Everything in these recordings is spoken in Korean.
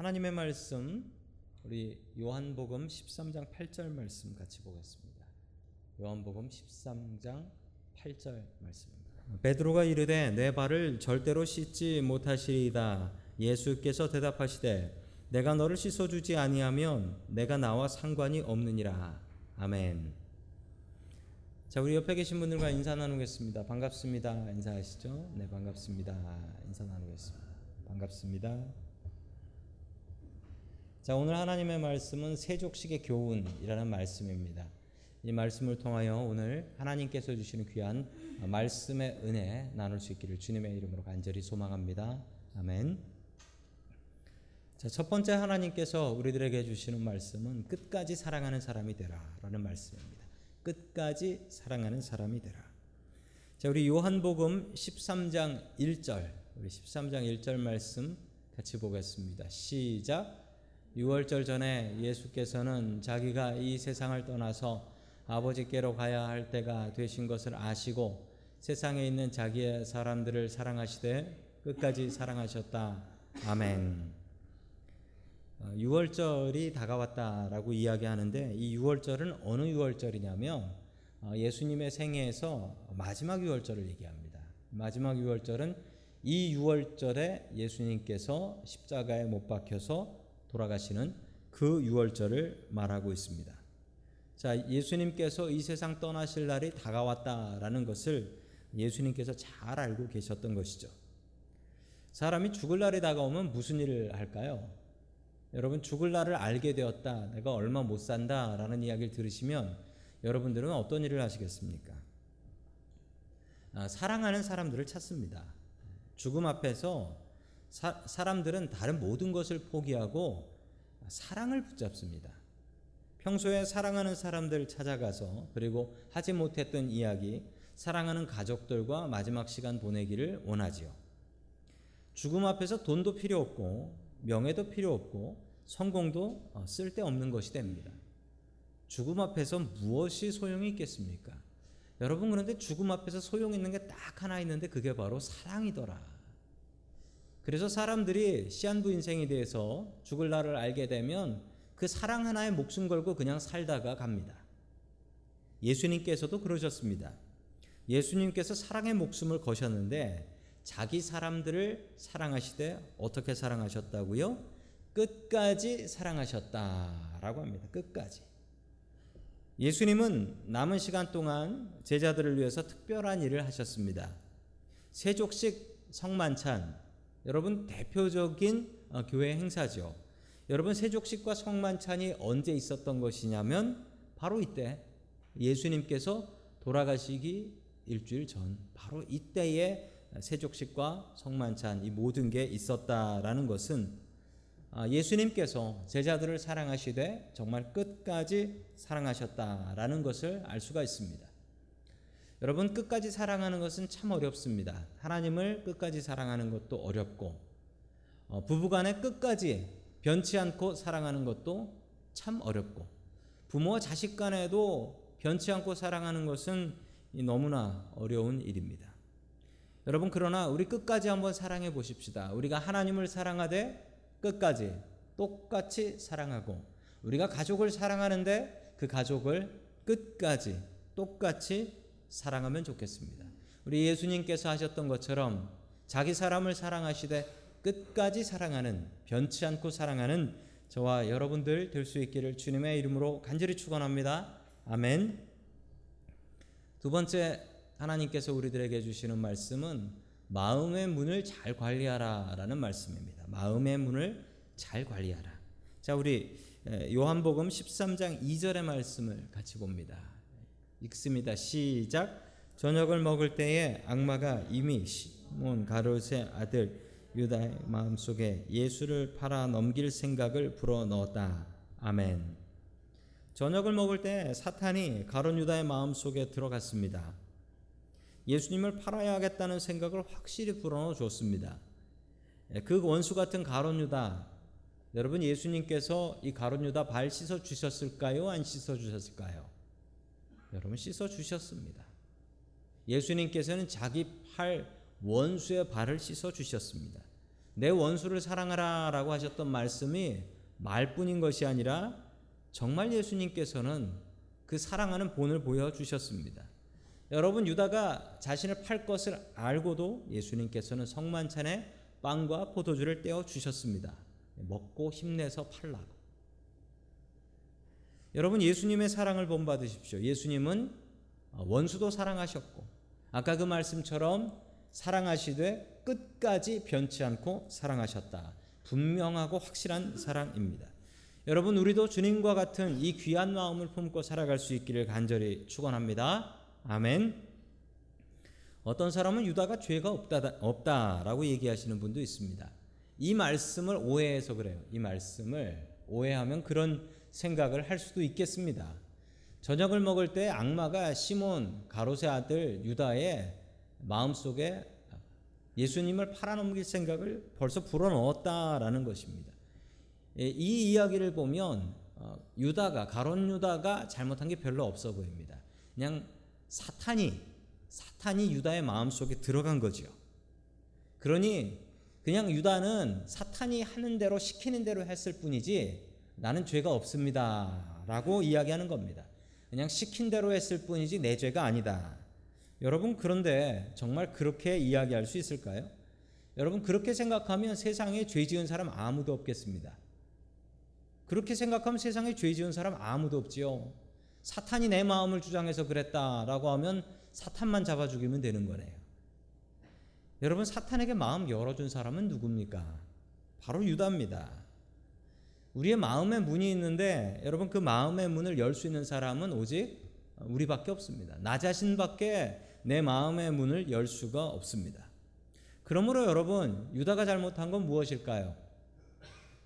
하나님의 말씀 우리 요한복음 13장 8절 말씀 같이 보겠습니다. 요한복음 13장 8절 말씀입니다. 베드로가 이르되 내 발을 절대로 씻지 못하시리이다. 예수께서 대답하시되 내가 너를 씻어 주지 아니하면 내가 나와 상관이 없느니라. 아멘. 자, 우리 옆에 계신 분들과 인사 나누겠습니다. 반갑습니다. 인사하시죠? 네, 반갑습니다. 인사 나누겠습니다. 반갑습니다. 자, 오늘 하나님의 말씀은 세족식의 교훈이라는 말씀입니다. 이 말씀을 통하여 오늘 하나님께서 주시는 귀한 말씀의 은혜 나눌 수 있기를 주님의 이름으로 간절히 소망합니다. 아멘. 자, 첫 번째 하나님께서 우리들에게 주시는 말씀은 끝까지 사랑하는 사람이 되라라는 말씀입니다. 끝까지 사랑하는 사람이 되라. 자, 우리 요한복음 13장 1절, 우리 13장 1절 말씀 같이 보겠습니다. 시작. 6월절 전에 예수께서는 자기가 이 세상을 떠나서 아버지께로 가야 할 때가 되신 것을 아시고 세상에 있는 자기의 사람들을 사랑하시되 끝까지 사랑하셨다. 아멘. 6월절이 어, 다가왔다라고 이야기하는데 이 6월절은 어느 6월절이냐면 어, 예수님의 생애에서 마지막 6월절을 얘기합니다. 마지막 6월절은 이 6월절에 예수님께서 십자가에 못 박혀서 돌아가시는 그 6월절을 말하고 있습니다. 자, 예수님께서 이 세상 떠나실 날이 다가왔다라는 것을 예수님께서 잘 알고 계셨던 것이죠. 사람이 죽을 날이 다가오면 무슨 일을 할까요? 여러분 죽을 날을 알게 되었다. 내가 얼마 못 산다라는 이야기를 들으시면 여러분들은 어떤 일을 하시겠습니까? 아, 사랑하는 사람들을 찾습니다. 죽음 앞에서 사, 사람들은 다른 모든 것을 포기하고 사랑을 붙잡습니다. 평소에 사랑하는 사람들 찾아가서 그리고 하지 못했던 이야기, 사랑하는 가족들과 마지막 시간 보내기를 원하지요. 죽음 앞에서 돈도 필요 없고 명예도 필요 없고 성공도 어, 쓸데없는 것이 됩니다. 죽음 앞에서 무엇이 소용이 있겠습니까? 여러분 그런데 죽음 앞에서 소용 있는 게 딱 하나 있는데 그게 바로 사랑이더라. 그래서 사람들이 시한부 인생에 대해서 죽을 날을 알게 되면 그 사랑 하나에 목숨 걸고 그냥 살다가 갑니다. 예수님께서도 그러셨습니다. 예수님께서 사랑의 목숨을 거셨는데 자기 사람들을 사랑하시되 어떻게 사랑하셨다고요? 끝까지 사랑하셨다라고 합니다. 끝까지. 예수님은 남은 시간 동안 제자들을 위해서 특별한 일을 하셨습니다. 세족식 성만찬, 여러분 대표적인 어, 교회 행사죠. 여러분 세족식과 성만찬이 언제 있었던 것이냐면 바로 이때 예수님께서 돌아가시기 일주일 전 바로 이때에 세족식과 성만찬 이 모든 게 있었다라는 것은 아, 예수님께서 제자들을 사랑하시되 정말 끝까지 사랑하셨다라는 것을 알 수가 있습니다. 여러분 끝까지 사랑하는 것은 참 어렵습니다. 하나님을 끝까지 사랑하는 것도 어렵고 어, 부부간에 끝까지 변치 않고 사랑하는 것도 참 어렵고 부모와 자식 간에도 변치 않고 사랑하는 것은 너무나 어려운 일입니다. 여러분 그러나 우리 끝까지 한번 사랑해 보십시다. 우리가 하나님을 사랑하되 끝까지 똑같이 사랑하고 우리가 가족을 사랑하는데 그 가족을 끝까지 똑같이 사랑하면 좋겠습니다. 우리 예수님께서 하셨던 것처럼 자기 사람을 사랑하시되 끝까지 사랑하는 변치 않고 사랑하는 저와 여러분들 될 수 있기를 주님의 이름으로 간절히 축원합니다. 아멘. 두 번째 하나님께서 우리들에게 주시는 말씀은 마음의 문을 잘 관리하라라는 말씀입니다. 마음의 문을 잘 관리하라. 자, 우리 요한복음 13장 2절의 말씀을 같이 봅니다. 읽습니다. 시작. 저녁을 먹을 때에 악마가 이미 시몬 가롯의 아들 유다의 마음속에 예수를 팔아 넘길 생각을 불어넣었다. 아멘. 저녁을 먹을 때 사탄이 가론 유다의 마음속에 들어갔습니다. 예수님을 팔아야 하겠다는 생각을 확실히 불어넣어 줬습니다. 그 원수 같은 가론 유다 여러분 예수님께서 이 가론 유다 발 씻어 주셨을까요? 안 씻어 주셨을까요? 여러분 씻어 주셨습니다. 예수님께서는 자기 팔 원수의 발을 씻어 주셨습니다. 내 원수를 사랑하라라고 하셨던 말씀이 말뿐인 것이 아니라 정말 예수님께서는 그 사랑하는 본을 보여 주셨습니다. 여러분 유다가 자신을 팔 것을 알고도 예수님께서는 성만찬에 빵과 포도주를 떼어 주셨습니다. 먹고 힘내서 팔라고. 여러분 예수님의 사랑을 본받으십시오. 예수님은 원수도 사랑하셨고 아까 그 말씀처럼 사랑하시되 끝까지 변치 않고 사랑하셨다. 분명하고 확실한 사랑입니다. 여러분 우리도 주님과 같은 이 귀한 마음을 품고 살아갈 수 있기를 간절히 축원합니다. 아멘. 어떤 사람은 유다가 죄가 없다 없다라고 얘기하시는 분도 있습니다. 이 말씀을 오해해서 그래요. 이 말씀을 오해하면 그런 생각을 할 수도 있겠습니다. 저녁을 먹을 때 악마가 시몬 가롯의 아들 유다의 마음속에 예수님을 팔아넘길 생각을 벌써 불어넣었다라는 것입니다. 예, 이 이야기를 보면 어, 유다가 가론 유다가 잘못한 게 별로 없어 보입니다. 그냥 사탄이 사탄이 유다의 마음속에 들어간 거지요. 그러니 그냥 유다는 사탄이 하는 대로 시키는 대로 했을 뿐이지 나는 죄가 없습니다 라고 이야기하는 겁니다. 그냥 시킨 대로 했을 뿐이지 내 죄가 아니다. 여러분 그런데 정말 그렇게 이야기할 수 있을까요? 여러분 그렇게 생각하면 세상에 죄 지은 사람 아무도 없겠습니다. 그렇게 생각하면 세상에 죄 지은 사람 아무도 없지요. 사탄이 내 마음을 주장해서 그랬다라고 하면 사탄만 잡아 죽이면 되는 거네요. 여러분 사탄에게 마음 열어준 사람은 누굽니까? 바로 유다입니다. 우리의 마음의 문이 있는데 여러분 그 마음의 문을 열 수 있는 사람은 오직 우리밖에 없습니다. 나 자신밖에 내 마음의 문을 열 수가 없습니다. 그러므로 여러분 유다가 잘못한 건 무엇일까요?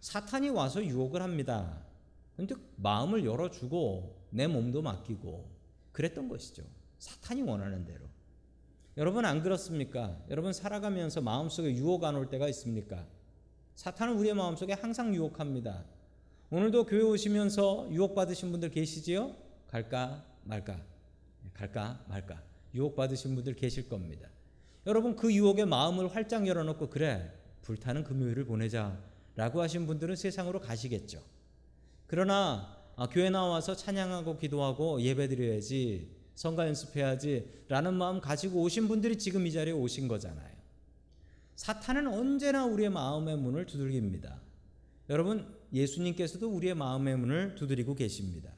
사탄이 와서 유혹을 합니다. 근데 마음을 열어주고 내 몸도 맡기고 그랬던 것이죠. 사탄이 원하는 대로. 여러분 안 그렇습니까? 여러분 살아가면서 마음속에 유혹 안 올 때가 있습니까? 사탄은 우리의 마음속에 항상 유혹합니다. 오늘도 교회 오시면서 유혹 받으신 분들 계시지요? 갈까 말까? 갈까 말까? 유혹 받으신 분들 계실 겁니다. 여러분 그 유혹에 마음을 활짝 열어놓고 그래 불타는 금요일을 보내자 라고 하신 분들은 세상으로 가시겠죠. 그러나 아, 교회 나와서 찬양하고 기도하고 예배드려야지 성가 연습해야지 라는 마음 가지고 오신 분들이 지금 이 자리에 오신 거잖아요. 사탄은 언제나 우리의 마음의 문을 두들깁니다. 여러분, 예수님께서도 우리의 마음의 문을 두드리고 계십니다.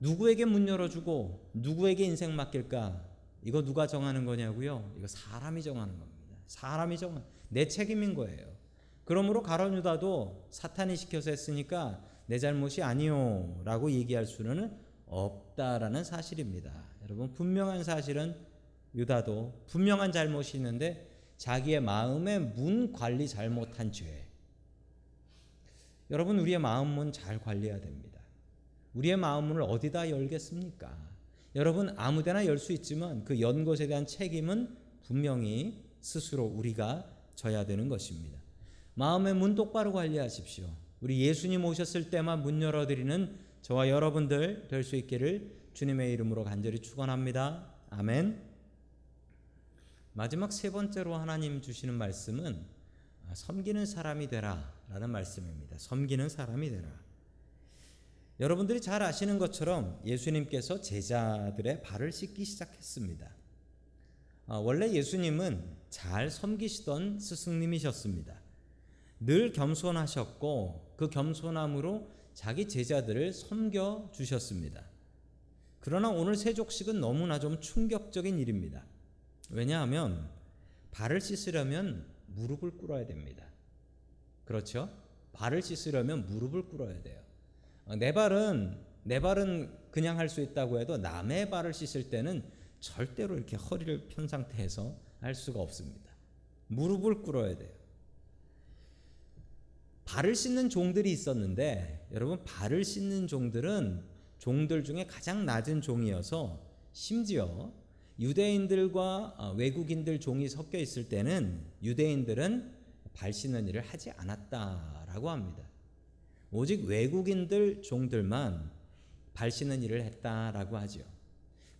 누구에게 문 열어주고 누구에게 인생 맡길까? 이거 누가 정하는 거냐고요? 이거 사람이 정하는 겁니다. 사람이 정한 내 책임인 거예요. 그러므로 가론 유다도 사탄이 시켜서 했으니까 내 잘못이 아니요라고 얘기할 수는 없다라는 사실입니다. 여러분 분명한 사실은 유다도 분명한 잘못이 있는데 자기의 마음의 문 관리 잘못한 죄. 여러분 우리의 마음 문 잘 관리해야 됩니다. 우리의 마음 문을 어디다 열겠습니까? 여러분 아무데나 열 수 있지만 그 연 것에 대한 책임은 분명히 스스로 우리가 져야 되는 것입니다. 마음의 문 똑바로 관리하십시오. 우리 예수님 오셨을 때만 문 열어드리는 저와 여러분들 될 수 있기를 주님의 이름으로 간절히 축원합니다. 아멘. 마지막 세 번째로 하나님 주시는 말씀은 섬기는 사람이 되라라는 말씀입니다. 섬기는 사람이 되라. 여러분들이 잘 아시는 것처럼 예수님께서 제자들의 발을 씻기 시작했습니다. 아, 원래 예수님은 잘 섬기시던 스승님이셨습니다. 늘 겸손하셨고 그 겸손함으로 자기 제자들을 섬겨 주셨습니다. 그러나 오늘 세족식은 너무나 좀 충격적인 일입니다. 왜냐하면 발을 씻으려면 무릎을 꿇어야 됩니다. 그렇죠? 발을 씻으려면 무릎을 꿇어야 돼요. 어, 내 발은 내 발은 그냥 할 수 있다고 해도 남의 발을 씻을 때는 절대로 이렇게 허리를 편 상태에서 할 수가 없습니다. 무릎을 꿇어야 돼요. 발을 씻는 종들이 있었는데 여러분 발을 씻는 종들은 종들 중에 가장 낮은 종이어서 심지어 유대인들과 어, 외국인들 종이 섞여 있을 때는 유대인들은 발 씻는 일을 하지 않았다라고 합니다. 오직 외국인들 종들만 발 씻는 일을 했다라고 하죠.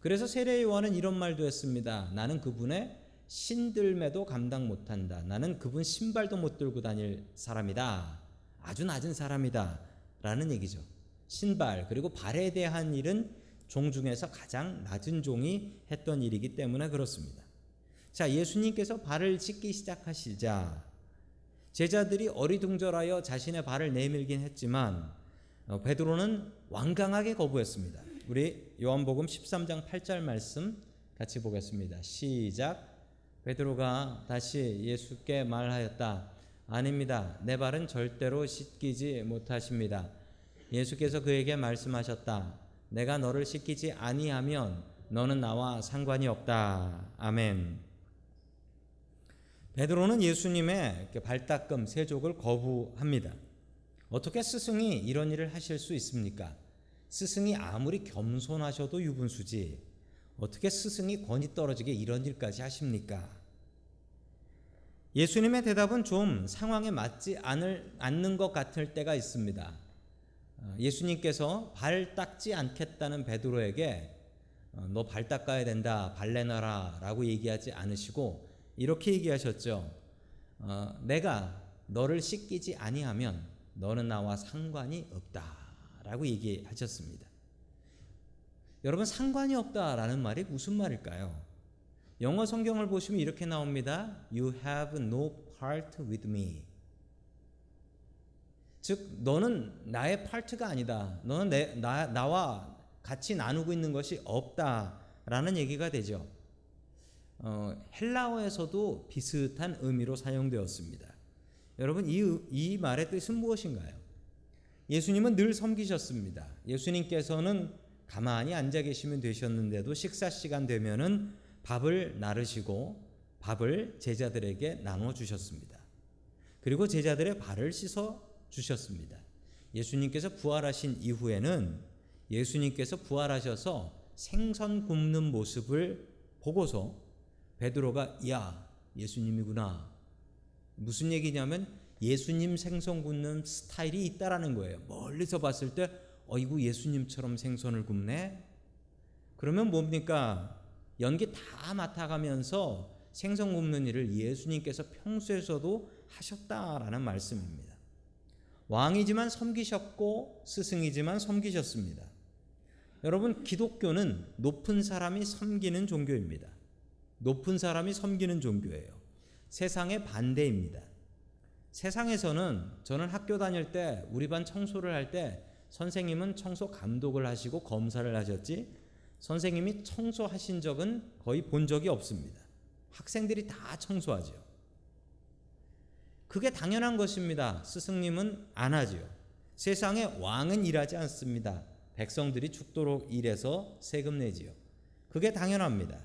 그래서 세례 요한은 이런 말도 했습니다. 나는 그분의 신들매도 감당 못한다. 나는 그분 신발도 못 들고 다닐 사람이다. 아주 낮은 사람이다. 라는 얘기죠. 신발 그리고 발에 대한 일은 종 중에서 가장 낮은 종이 했던 일이기 때문에 그렇습니다. 자, 예수님께서 발을 씻기 시작하시자 제자들이 어리둥절하여 자신의 발을 내밀긴 했지만 어, 베드로는 완강하게 거부했습니다. 우리 요한복음 13장 8절 말씀 같이 보겠습니다. 시작. 베드로가 다시 예수께 말하였다. 아닙니다. 내 발은 절대로 씻기지 못하십니다. 예수께서 그에게 말씀하셨다. 내가 너를 씻기지 아니하면 너는 나와 상관이 없다. 아멘. 베드로는 예수님의 발닦음 세족을 거부합니다. 어떻게 스승이 이런 일을 하실 수 있습니까? 스승이 아무리 겸손하셔도 유분수지 어떻게 스승이 권위 떨어지게 이런 일까지 하십니까? 예수님의 대답은 좀 상황에 맞지 않을, 않는 것 같을 때가 있습니다. 어, 예수님께서 발 닦지 않겠다는 베드로에게 어, 너발 닦아야 된다, 발레나라 라고 얘기하지 않으시고 이렇게 얘기하셨죠. 어, 내가 너를 씻기지 아니하면 너는 나와 상관이 없다라고 얘기하셨습니다. 여러분 상관이 없다라는 말이 무슨 말일까요? 영어 성경을 보시면 이렇게 나옵니다. You have no part with me. 즉 너는 나의 파트가 아니다. 너는 내, 나, 나와 같이 나누고 있는 것이 없다라는 얘기가 되죠. 어, 헬라어에서도 비슷한 의미로 사용되었습니다. 여러분 이, 이 말의 뜻은 무엇인가요? 예수님은 늘 섬기셨습니다. 예수님께서는 가만히 앉아 계시면 되셨는데도 식사 시간 되면은 밥을 나르시고 밥을 제자들에게 나눠 주셨습니다. 그리고 제자들의 발을 씻어 주셨습니다. 예수님께서 부활하신 이후에는 예수님께서 부활하셔서 생선 굽는 모습을 보고서 베드로가 야 예수님이구나 무슨 얘기냐면 예수님 생선 굽는 스타일이 있다라는 거예요. 멀리서 봤을 때 어이구 예수님처럼 생선을 굽네. 그러면 뭡니까? 연기 다 맡아가면서 생선 굽는 일을 예수님께서 평소에서도 하셨다라는 말씀입니다. 왕이지만 섬기셨고 스승이지만 섬기셨습니다. 여러분 기독교는 높은 사람이 섬기는 종교입니다. 높은 사람이 섬기는 종교예요. 세상의 반대입니다. 세상에서는 저는 학교 다닐 때 우리 반 청소를 할 때 선생님은 청소 감독을 하시고 검사를 하셨지 선생님이 청소하신 적은 거의 본 적이 없습니다. 학생들이 다 청소하죠. 그게 당연한 것입니다. 스승님은 안 하지요. 세상에 왕은 일하지 않습니다. 백성들이 죽도록 일해서 세금 내지요. 그게 당연합니다.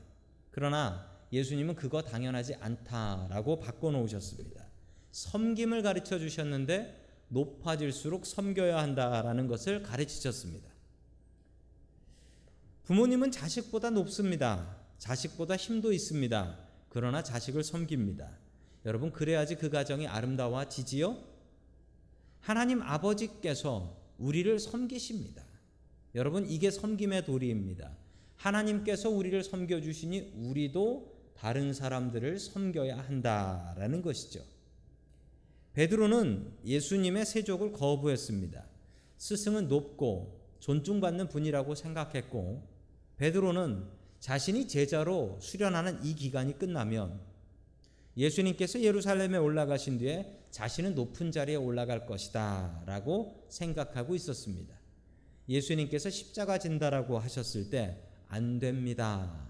그러나 예수님은 그거 당연하지 않다라고 바꿔놓으셨습니다. 섬김을 가르쳐 주셨는데 높아질수록 섬겨야 한다라는 것을 가르치셨습니다. 부모님은 자식보다 높습니다. 자식보다 힘도 있습니다. 그러나 자식을 섬깁니다. 여러분 그래야지 그 가정이 아름다워지지요. 하나님 아버지께서 우리를 섬기십니다. 여러분 이게 섬김의 도리입니다. 하나님께서 우리를 섬겨 주시니 우리도 다른 사람들을 섬겨야 한다라는 것이죠. 베드로는 예수님의 세족을 거부했습니다. 스승은 높고 존중받는 분이라고 생각했고 베드로는 자신이 제자로 수련하는 이 기간이 끝나면 예수님께서 예루살렘에 올라가신 뒤에 자신은 높은 자리에 올라갈 것이다 라고 생각하고 있었습니다. 예수님께서 십자가 진다라고 하셨을 때 안 됩니다.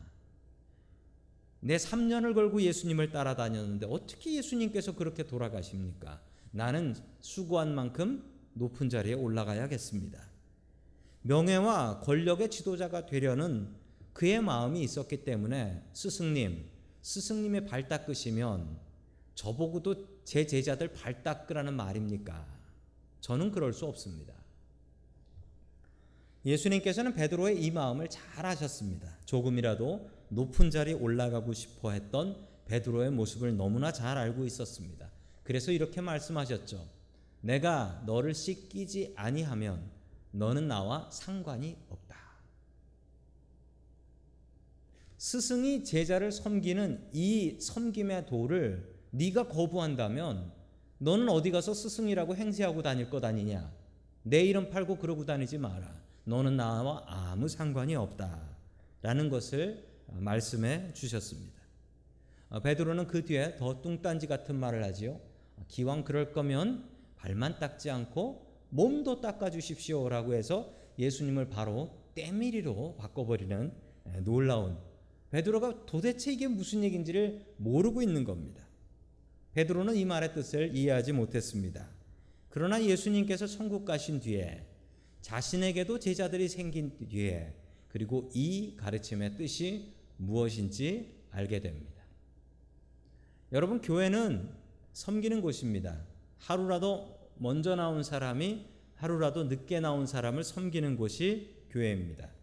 내 3년을 걸고 예수님을 따라다녔는데 어떻게 예수님께서 그렇게 돌아가십니까? 나는 수고한 만큼 높은 자리에 올라가야겠습니다. 명예와 권력의 지도자가 되려는 그의 마음이 있었기 때문에 스승님, 스승님의 발 닦으시면 저보고도 제 제자들 발 닦으라는 말입니까? 저는 그럴 수 없습니다. 예수님께서는 베드로의 이 마음을 잘 아셨습니다. 조금이라도 높은 자리에 올라가고 싶어 했던 베드로의 모습을 너무나 잘 알고 있었습니다. 그래서 이렇게 말씀하셨죠. 내가 너를 씻기지 아니하면 너는 나와 상관이 없다. 스승이 제자를 섬기는 이 섬김의 도를 네가 거부한다면 너는 어디 가서 스승이라고 행세하고 다닐 것 아니냐? 내 이름 팔고 그러고 다니지 마라. 너는 나와 아무 상관이 없다. 라는 것을 말씀해 주셨습니다. 어, 베드로는 그 뒤에 더 뚱딴지 같은 말을 하지요. 기왕 그럴 거면 발만 닦지 않고 몸도 닦아 주십시오라고 해서 예수님을 바로 때밀이로 바꿔버리는 놀라운 베드로가 도대체 이게 무슨 얘기인지를 모르고 있는 겁니다. 베드로는 이 말의 뜻을 이해하지 못했습니다. 그러나 예수님께서 천국 가신 뒤에 자신에게도 제자들이 생긴 뒤에 그리고 이 가르침의 뜻이 무엇인지 알게 됩니다. 여러분 교회는 섬기는 곳입니다. 하루라도 먼저 나온 사람이 하루라도 늦게 나온 사람을 섬기는 곳이 교회입니다.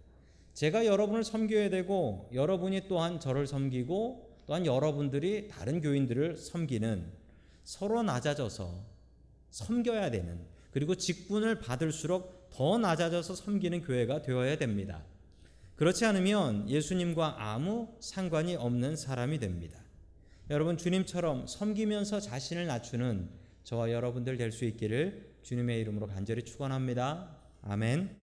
제가 여러분을 섬겨야 되고 여러분이 또한 저를 섬기고 또한 여러분들이 다른 교인들을 섬기는 서로 낮아져서 섬겨야 되는 그리고 직분을 받을수록 더 낮아져서 섬기는 교회가 되어야 됩니다. 그렇지 않으면 예수님과 아무 상관이 없는 사람이 됩니다. 여러분 주님처럼 섬기면서 자신을 낮추는 저와 여러분들 될 수 있기를 주님의 이름으로 간절히 축원합니다. 아멘.